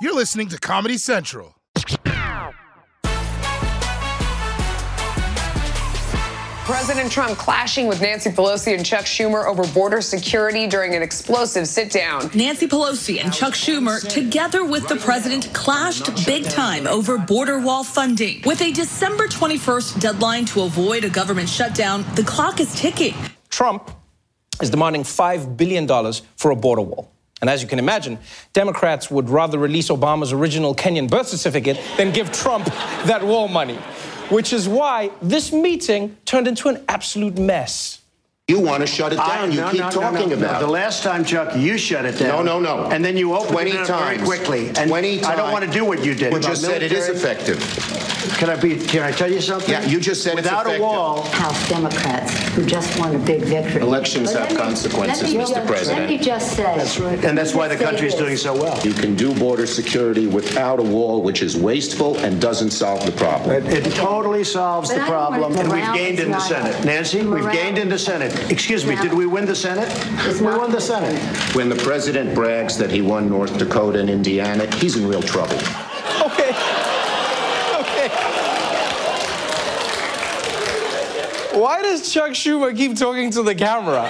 You're listening to Comedy Central. President Trump clashing with Nancy Pelosi and Chuck Schumer over border security during an explosive sit down. Nancy Pelosi and Chuck Schumer, together with the president, clashed big time over border wall funding. With a December 21st deadline to avoid a government shutdown, the clock is ticking. Trump is demanding $5 billion for a border wall. And as you can imagine, Democrats would rather release Obama's original Kenyan birth certificate than give Trump that wall money. Which is why this meeting turned into an absolute mess. You want to shut it down. I- you no, keep no, no, talking no, no. about The last time, Chuck, you shut it down. No, no, no. And then you opened 20 it up very quickly. And 20 I don't want to do what you did. You about just said it is military. effective. Can I be? Can I tell you something? Yeah, you just said it's without effective. a wall. House Democrats who just won a big victory. Elections But have me- consequences, Mr. just- President. Let me just say. That's right. And that's why the Let's say doing so well. You can do border security without a wall, which is wasteful and doesn't solve the problem. It, it totally solves But the I don't want problem, and we've gained in the not- Senate. Nancy, we've morale- gained in the Senate. Excuse me, did we win the Senate? It's We won the Senate. When the president brags that he won North Dakota and Indiana, he's in real trouble. Okay. Okay. Why does Chuck Schumer keep talking to the camera?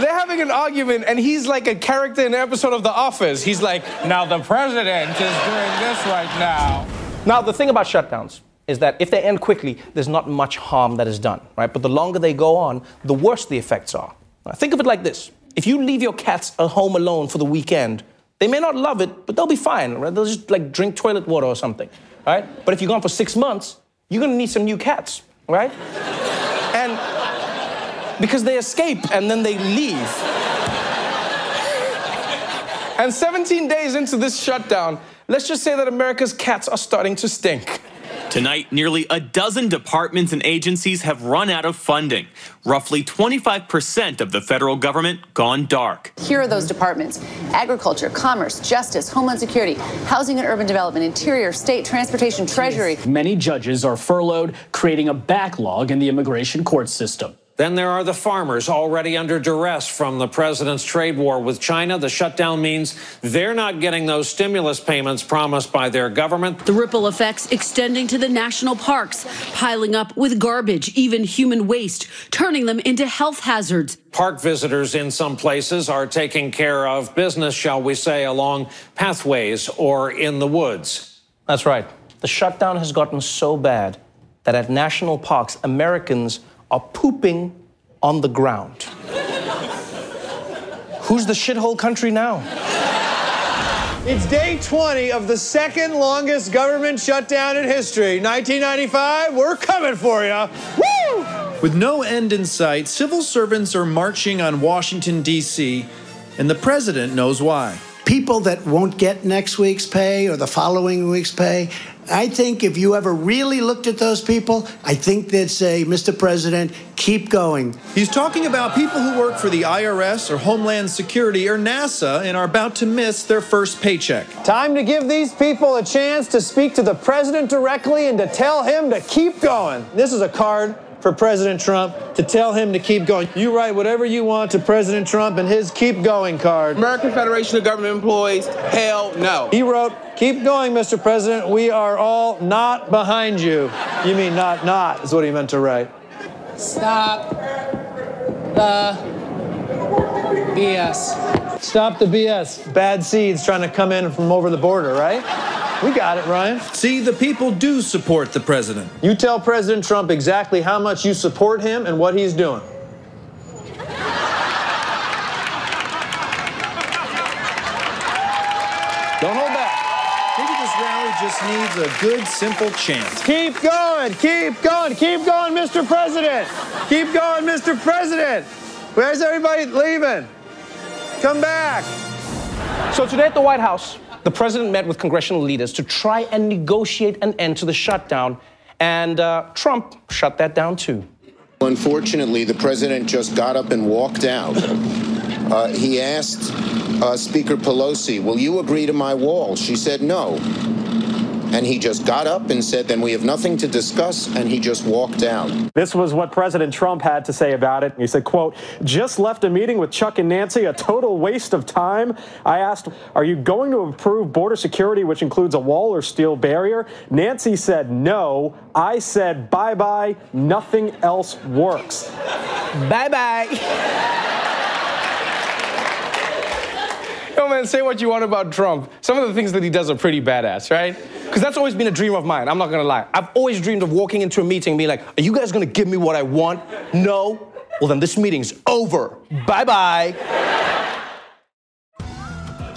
They're having an argument, and he's like a character in an episode of The Office. He's like, now the president is doing this right now. Now, the thing about shutdowns is that if they end quickly, there's not much harm that is done, right? But the longer they go on, the worse the effects are. Now, think of it like this if you leave your cats at home alone for the weekend, they may not love it, but they'll be fine, right? They'll just like drink toilet water or something, right? But if you're gone for six months, you're gonna need some new cats, right? and because they escape and then they leave. and 17 days into this shutdown, let's just say that America's cats are starting to stink. Tonight, nearly a dozen departments and agencies have run out of funding. Roughly 25% of the federal government gone dark. Here are those departments agriculture, commerce, justice, homeland security, housing and urban development, interior, state, transportation, treasury. Many judges are furloughed, creating a backlog in the immigration court system. Then there are the farmers already under duress from the president's trade war with China. The shutdown means they're not getting those stimulus payments promised by their government. The ripple effects extending to the national parks, piling up with garbage, even human waste, turning them into health hazards. Park visitors in some places are taking care of business, shall we say, along pathways or in the woods. That's right. The shutdown has gotten so bad that at national parks, Americans are pooping on the ground. Who's the shithole country now? It's day 20 of the second longest government shutdown in history. 1995, we're coming for you. Woo! With no end in sight, civil servants are marching on Washington, D.C., and the president knows why. People that won't get next week's pay or the following week's pay, I think if you ever really looked at those people, I think they'd say, Mr. President, keep going. He's talking about people who work for the IRS or Homeland Security or NASA and are about to miss their first paycheck. Time to give these people a chance to speak to the president directly and to tell him to keep going. This is a card for President Trump to tell him to keep going. You write whatever you want to President Trump and his keep going card. American Federation of Government Employees, hell no. He wrote, Keep going, Mr. President. We are all not behind you. You mean not, not, is what he meant to write. Stop the BS. Stop the BS. Bad seeds trying to come in from over the border, right? We got it, Ryan. See, the people do support the president. You tell President Trump exactly how much you support him and what he's doing. Don't hold back. Maybe this rally just needs a good, simple chant. Keep going, keep going, keep going, Mr. President. Keep going, Mr. President. Where's everybody leaving? Come back. So So today at the White House, the president met with congressional leaders to try and negotiate an end to the shutdown, and uh, Trump shut that down too. Unfortunately, the president just got up and walked out. Uh, he asked uh, Speaker Pelosi, Will you agree to my wall? She said no. And he just got up and said, Then we have nothing to discuss, and he just walked out. This was what President Trump had to say about it. He said, quote, just left a meeting with Chuck and Nancy, a total waste of time. I asked, are you going to approve border security, which includes a wall or steel barrier? Nancy said no. I said, bye-bye, nothing else works. Bye-bye. Yo, man, say what you want about Trump. Some of the things that he does are pretty badass, right? Because that's always been a dream of mine. I'm not gonna lie. I've always dreamed of walking into a meeting and being like, are you guys gonna give me what I want? No? Well, then this meeting's over. Bye bye.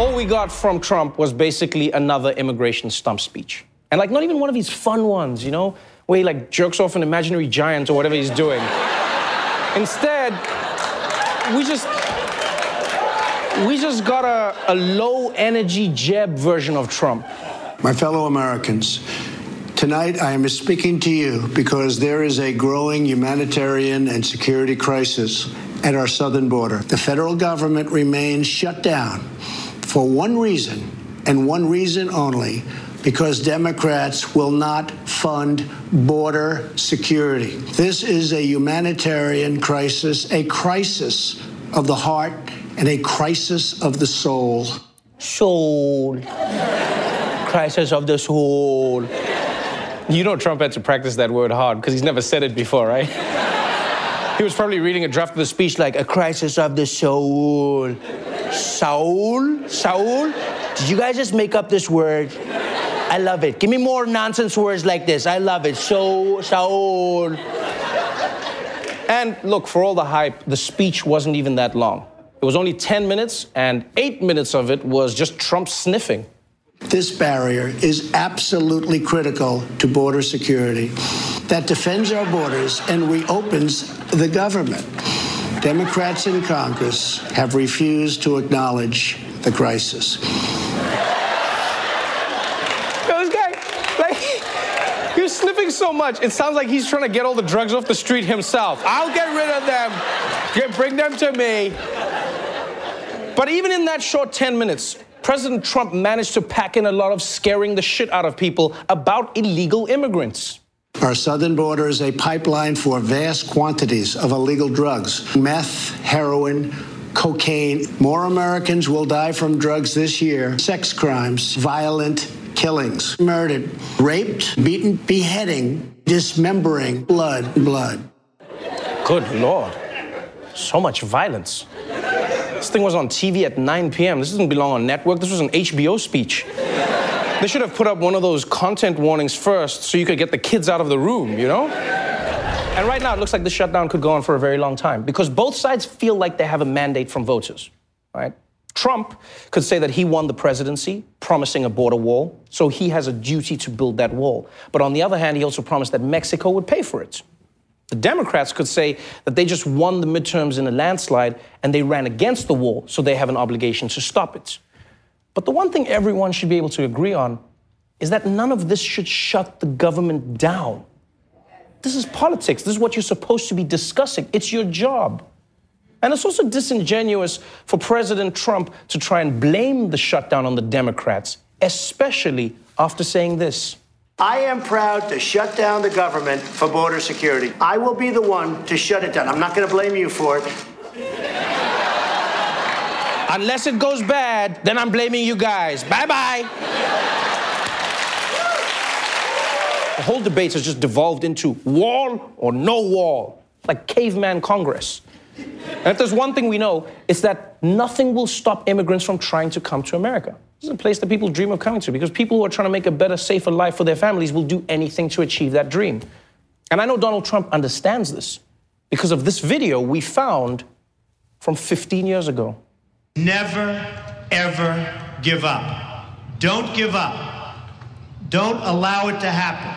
All we got from Trump was basically another immigration stump speech. And like not even one of these fun ones, you know, where he like jerks off an imaginary giant or whatever he's doing. Instead, we just we just got a, a low energy Jeb version of Trump. My fellow Americans, tonight I am speaking to you because there is a growing humanitarian and security crisis at our southern border. The federal government remains shut down for one reason and one reason only because Democrats will not fund border security. This is a humanitarian crisis, a crisis of the heart, and a crisis of the soul. Soul. crisis of the soul. You know Trump had to practice that word hard because he's never said it before, right? he was probably reading a draft of the speech like a crisis of the soul. Soul? Saul? Did you guys just make up this word? I love it. Give me more nonsense words like this. I love it. So, Saul. And look, for all the hype, the speech wasn't even that long. It was only 10 minutes, and eight minutes of it was just Trump sniffing. This barrier is absolutely critical to border security that defends our borders and reopens the government. Democrats in Congress have refused to acknowledge the crisis. Like, was sniffing so much, it sounds like he's trying to get all the drugs off the street himself. I'll get rid of them. Get, bring them to me. But even in that short 10 minutes, President Trump managed to pack in a lot of scaring the shit out of people about illegal immigrants. Our southern border is a pipeline for vast quantities of illegal drugs meth, heroin, cocaine. More Americans will die from drugs this year. Sex crimes, violent killings, murdered, raped, beaten, beheading, dismembering, blood, blood. Good Lord. So much violence. This thing was on TV at 9 p.m. This doesn't belong on network. This was an HBO speech. They should have put up one of those content warnings first so you could get the kids out of the room, you know? And right now, it looks like the shutdown could go on for a very long time because both sides feel like they have a mandate from voters, right? Trump could say that he won the presidency, promising a border wall, so he has a duty to build that wall. But on the other hand, he also promised that Mexico would pay for it. The Democrats could say that they just won the midterms in a landslide and they ran against the wall, so they have an obligation to stop it. But the one thing everyone should be able to agree on is that none of this should shut the government down. This is politics. This is what you're supposed to be discussing. It's your job. And it's also disingenuous for President Trump to try and blame the shutdown on the Democrats, especially after saying this. I am proud to shut down the government for border security. I will be the one to shut it down. I'm not going to blame you for it. Unless it goes bad, then I'm blaming you guys. Bye bye. the whole debate has just devolved into wall or no wall, like caveman Congress. And if there's one thing we know, it's that nothing will stop immigrants from trying to come to America. This is a place that people dream of coming to because people who are trying to make a better, safer life for their families will do anything to achieve that dream. And I know Donald Trump understands this because of this video we found from 15 years ago. Never, ever give up. Don't give up. Don't allow it to happen.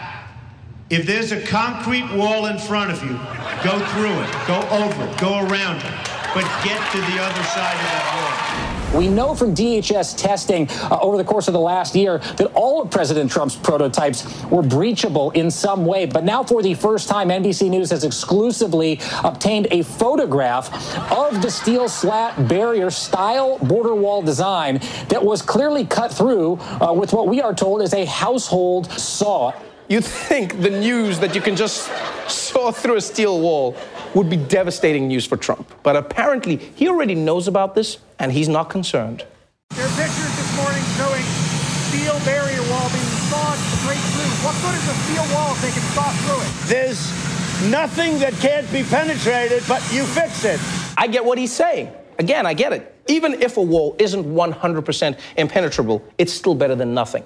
If there's a concrete wall in front of you, go through it, go over it, go around it, but get to the other side of that wall. We know from DHS testing uh, over the course of the last year that all of President Trump's prototypes were breachable in some way. But now, for the first time, NBC News has exclusively obtained a photograph of the steel slat barrier style border wall design that was clearly cut through uh, with what we are told is a household saw. You'd think the news that you can just saw through a steel wall would be devastating news for Trump. But apparently, he already knows about this and he's not concerned. There are pictures this morning showing steel barrier wall being sawed straight through. What good is a steel wall if they can saw through it? There's nothing that can't be penetrated, but you fix it. I get what he's saying. Again, I get it. Even if a wall isn't 100% impenetrable, it's still better than nothing.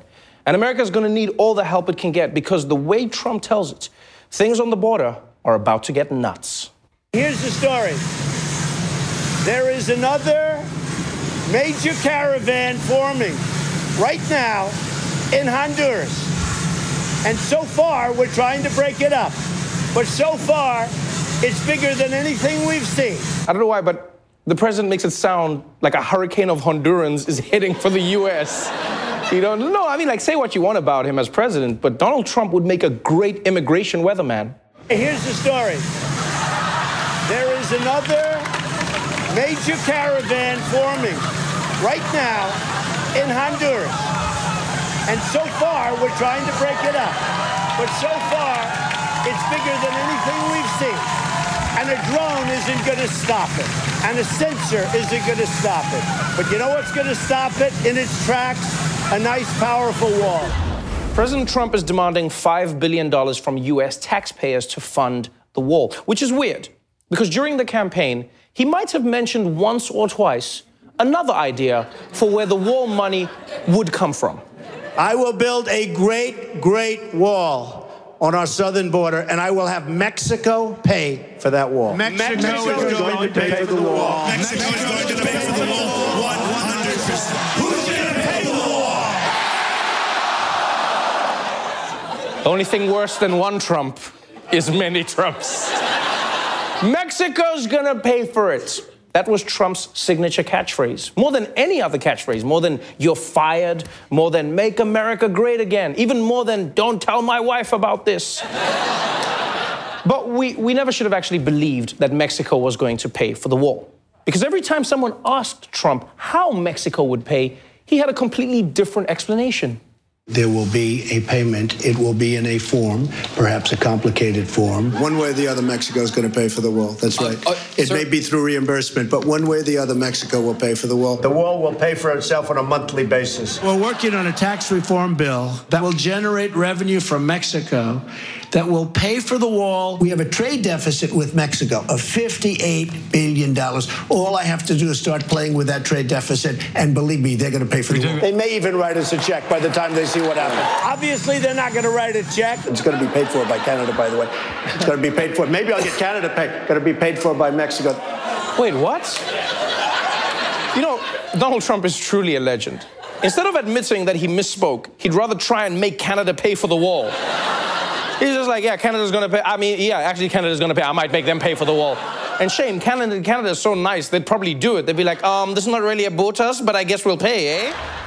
And America is going to need all the help it can get because the way Trump tells it, things on the border are about to get nuts. Here's the story there is another major caravan forming right now in Honduras. And so far, we're trying to break it up. But so far, it's bigger than anything we've seen. I don't know why, but the president makes it sound like a hurricane of Hondurans is heading for the U.S. You don't know, no, I mean, like, say what you want about him as president, but Donald Trump would make a great immigration weatherman. Here's the story there is another major caravan forming right now in Honduras. And so far, we're trying to break it up. But so far, it's bigger than anything we've seen. And a drone isn't going to stop it. And a sensor isn't going to stop it. But you know what's going to stop it in its tracks? A nice, powerful wall. President Trump is demanding $5 billion from U.S. taxpayers to fund the wall, which is weird because during the campaign, he might have mentioned once or twice another idea for where the wall money would come from. I will build a great, great wall on our southern border, and I will have Mexico pay for that wall. Mexico, Mexico is going, to pay, pay for the wall. Mexico is going to pay only thing worse than one Trump is many Trumps. Mexico's gonna pay for it. That was Trump's signature catchphrase. More than any other catchphrase, more than you're fired, more than make America great again, even more than don't tell my wife about this. but we, we never should have actually believed that Mexico was going to pay for the wall. Because every time someone asked Trump how Mexico would pay, he had a completely different explanation. There will be a payment. It will be in a form, perhaps a complicated form. One way or the other, Mexico is going to pay for the wall. That's right. Uh, uh, it sir, may be through reimbursement, but one way or the other, Mexico will pay for the wall. The wall will pay for itself on a monthly basis. We're working on a tax reform bill that will generate revenue from Mexico that will pay for the wall. We have a trade deficit with Mexico of $58 billion. All I have to do is start playing with that trade deficit, and believe me, they're going to pay for the wall. They may even write us a check by the time they see what happens. Obviously, they're not going to write a check. It's going to be paid for by Canada, by the way. It's going to be paid for. Maybe I'll get Canada paid. It's going to be paid for by Mexico. Wait, what? You know, Donald Trump is truly a legend. Instead of admitting that he misspoke, he'd rather try and make Canada pay for the wall. He's just like, yeah, Canada's gonna pay. I mean, yeah, actually, Canada's gonna pay. I might make them pay for the wall. And shame, Canada, Canada is so nice, they'd probably do it. They'd be like, um, this is not really about us, but I guess we'll pay, eh?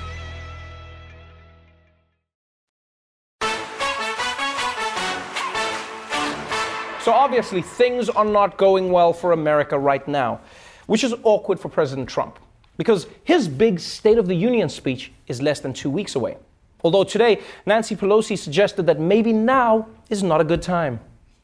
So obviously, things are not going well for America right now. which is awkward for President Trump because his big State of the Union speech is less than two weeks away. Although today, Nancy Pelosi suggested that maybe now is not a good time.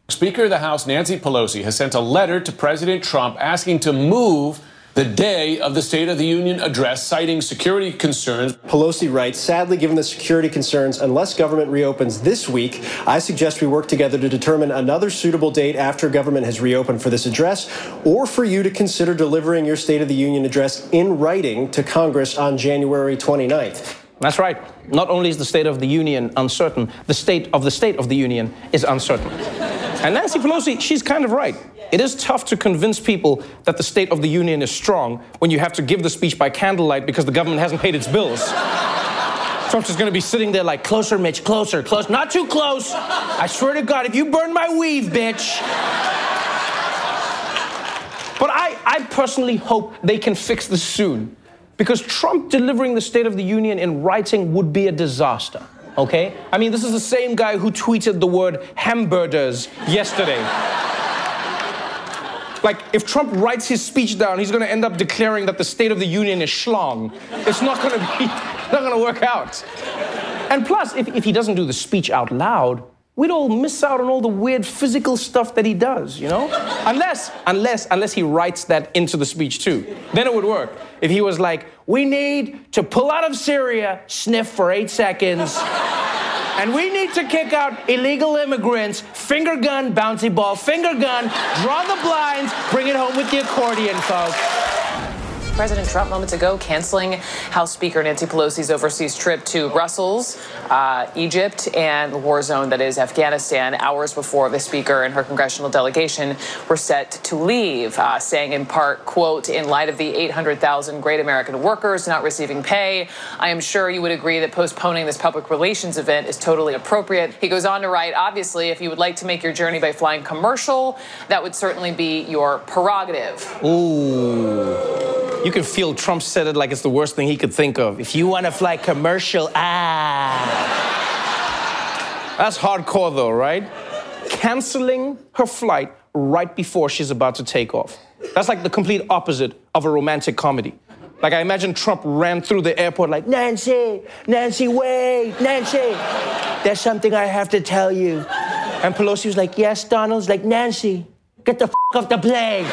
Speaker of the House Nancy Pelosi has sent a letter to President Trump asking to move the day of the State of the Union address, citing security concerns. Pelosi writes Sadly, given the security concerns, unless government reopens this week, I suggest we work together to determine another suitable date after government has reopened for this address, or for you to consider delivering your State of the Union address in writing to Congress on January 29th. That's right. Not only is the State of the Union uncertain, the state of the State of the Union is uncertain. And Nancy Pelosi, she's kind of right. It is tough to convince people that the State of the Union is strong when you have to give the speech by candlelight because the government hasn't paid its bills. Trump's just gonna be sitting there like, closer, Mitch, closer, close, not too close. I swear to God, if you burn my weave, bitch. But I, I personally hope they can fix this soon because Trump delivering the State of the Union in writing would be a disaster. Okay? I mean, this is the same guy who tweeted the word hamburgers yesterday. Like, if Trump writes his speech down, he's gonna end up declaring that the State of the Union is schlong. It's not gonna be, not gonna work out. And plus, if, if he doesn't do the speech out loud, we'd all miss out on all the weird physical stuff that he does, you know? unless, unless, unless he writes that into the speech too. Then it would work. If he was like, we need to pull out of Syria, sniff for eight seconds, and we need to kick out illegal immigrants, finger gun, bouncy ball, finger gun, draw the blinds, bring it home with the accordion, folks. President Trump moments ago canceling House Speaker Nancy Pelosi's overseas trip to Brussels, uh, Egypt, and the war zone that is Afghanistan, hours before the Speaker and her congressional delegation were set to leave, uh, saying in part, quote, in light of the 800,000 great American workers not receiving pay, I am sure you would agree that postponing this public relations event is totally appropriate. He goes on to write, obviously, if you would like to make your journey by flying commercial, that would certainly be your prerogative. Ooh. You can feel Trump said it like it's the worst thing he could think of. If you want to fly commercial, ah. That's hardcore though, right? Canceling her flight right before she's about to take off. That's like the complete opposite of a romantic comedy. Like I imagine Trump ran through the airport like, Nancy, Nancy, wait, Nancy, there's something I have to tell you. And Pelosi was like, yes, Donald's like, Nancy, get the f off the plane.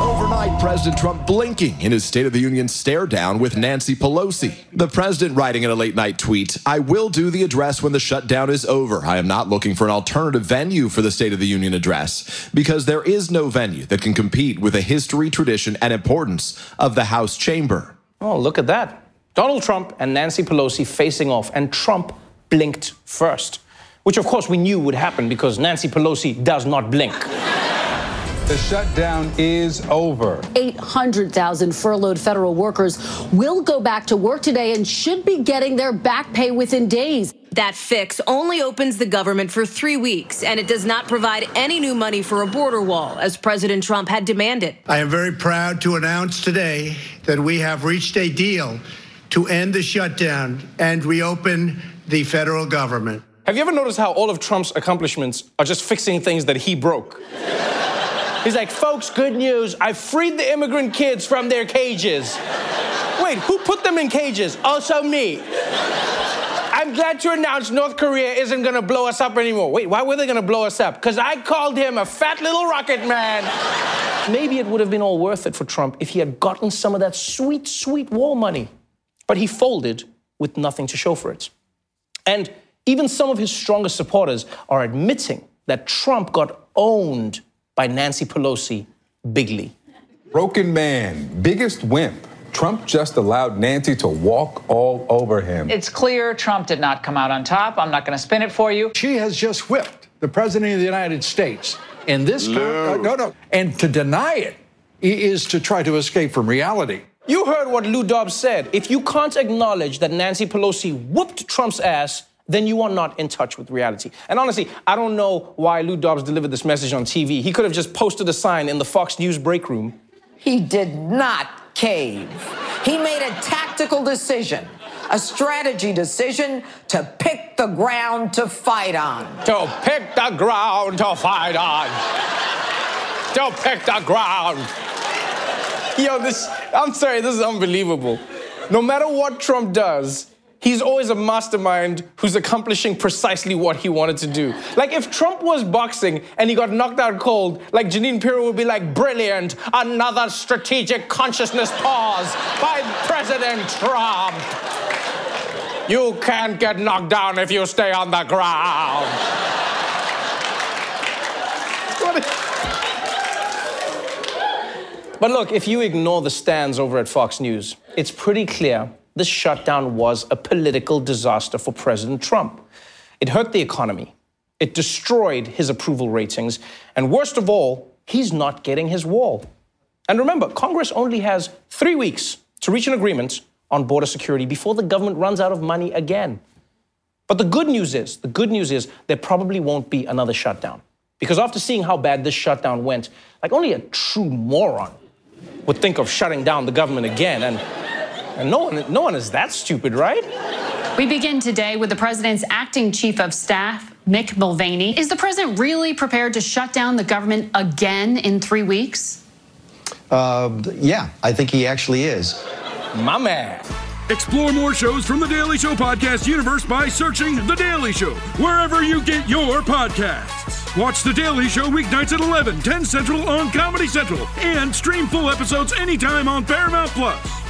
Overnight, President Trump blinking in his State of the Union stare down with Nancy Pelosi. The president writing in a late night tweet I will do the address when the shutdown is over. I am not looking for an alternative venue for the State of the Union address because there is no venue that can compete with the history, tradition, and importance of the House chamber. Oh, look at that. Donald Trump and Nancy Pelosi facing off, and Trump blinked first. Which, of course, we knew would happen because Nancy Pelosi does not blink. The shutdown is over. 800,000 furloughed federal workers will go back to work today and should be getting their back pay within days. That fix only opens the government for three weeks, and it does not provide any new money for a border wall, as President Trump had demanded. I am very proud to announce today that we have reached a deal to end the shutdown and reopen the federal government. Have you ever noticed how all of Trump's accomplishments are just fixing things that he broke? He's like, folks, good news. I freed the immigrant kids from their cages. Wait, who put them in cages? Also me. I'm glad to announce North Korea isn't gonna blow us up anymore. Wait, why were they gonna blow us up? Because I called him a fat little rocket man. Maybe it would have been all worth it for Trump if he had gotten some of that sweet, sweet wall money. But he folded with nothing to show for it. And even some of his strongest supporters are admitting that Trump got owned by Nancy Pelosi bigly. Broken man, biggest wimp. Trump just allowed Nancy to walk all over him. It's clear Trump did not come out on top. I'm not going to spin it for you. She has just whipped the President of the United States. In this no. Uh, no, no. And to deny it is to try to escape from reality. You heard what Lou Dobbs said. If you can't acknowledge that Nancy Pelosi whooped Trump's ass, then you are not in touch with reality. And honestly, I don't know why Lou Dobbs delivered this message on TV. He could have just posted a sign in the Fox News break room. He did not cave. He made a tactical decision, a strategy decision to pick the ground to fight on. To pick the ground to fight on. to pick the ground. Yo, this, I'm sorry, this is unbelievable. No matter what Trump does, he's always a mastermind who's accomplishing precisely what he wanted to do. Like if Trump was boxing and he got knocked out cold, like Jeanine Pirro would be like, brilliant, another strategic consciousness pause by President Trump. You can't get knocked down if you stay on the ground. But look, if you ignore the stands over at Fox News, it's pretty clear this shutdown was a political disaster for President Trump. It hurt the economy, it destroyed his approval ratings, and worst of all, he's not getting his wall. And remember, Congress only has three weeks to reach an agreement on border security before the government runs out of money again. But the good news is, the good news is there probably won't be another shutdown. Because after seeing how bad this shutdown went, like only a true moron would think of shutting down the government again. And, and no, one, no one is that stupid, right? We begin today with the president's acting chief of staff, Mick Mulvaney. Is the president really prepared to shut down the government again in three weeks? Uh, yeah, I think he actually is. My man. Explore more shows from the Daily Show podcast universe by searching The Daily Show wherever you get your podcasts. Watch The Daily Show weeknights at 11, 10 Central on Comedy Central, and stream full episodes anytime on Paramount Plus.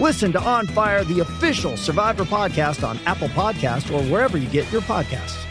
Listen to On Fire, the official Survivor podcast on Apple Podcast or wherever you get your podcasts.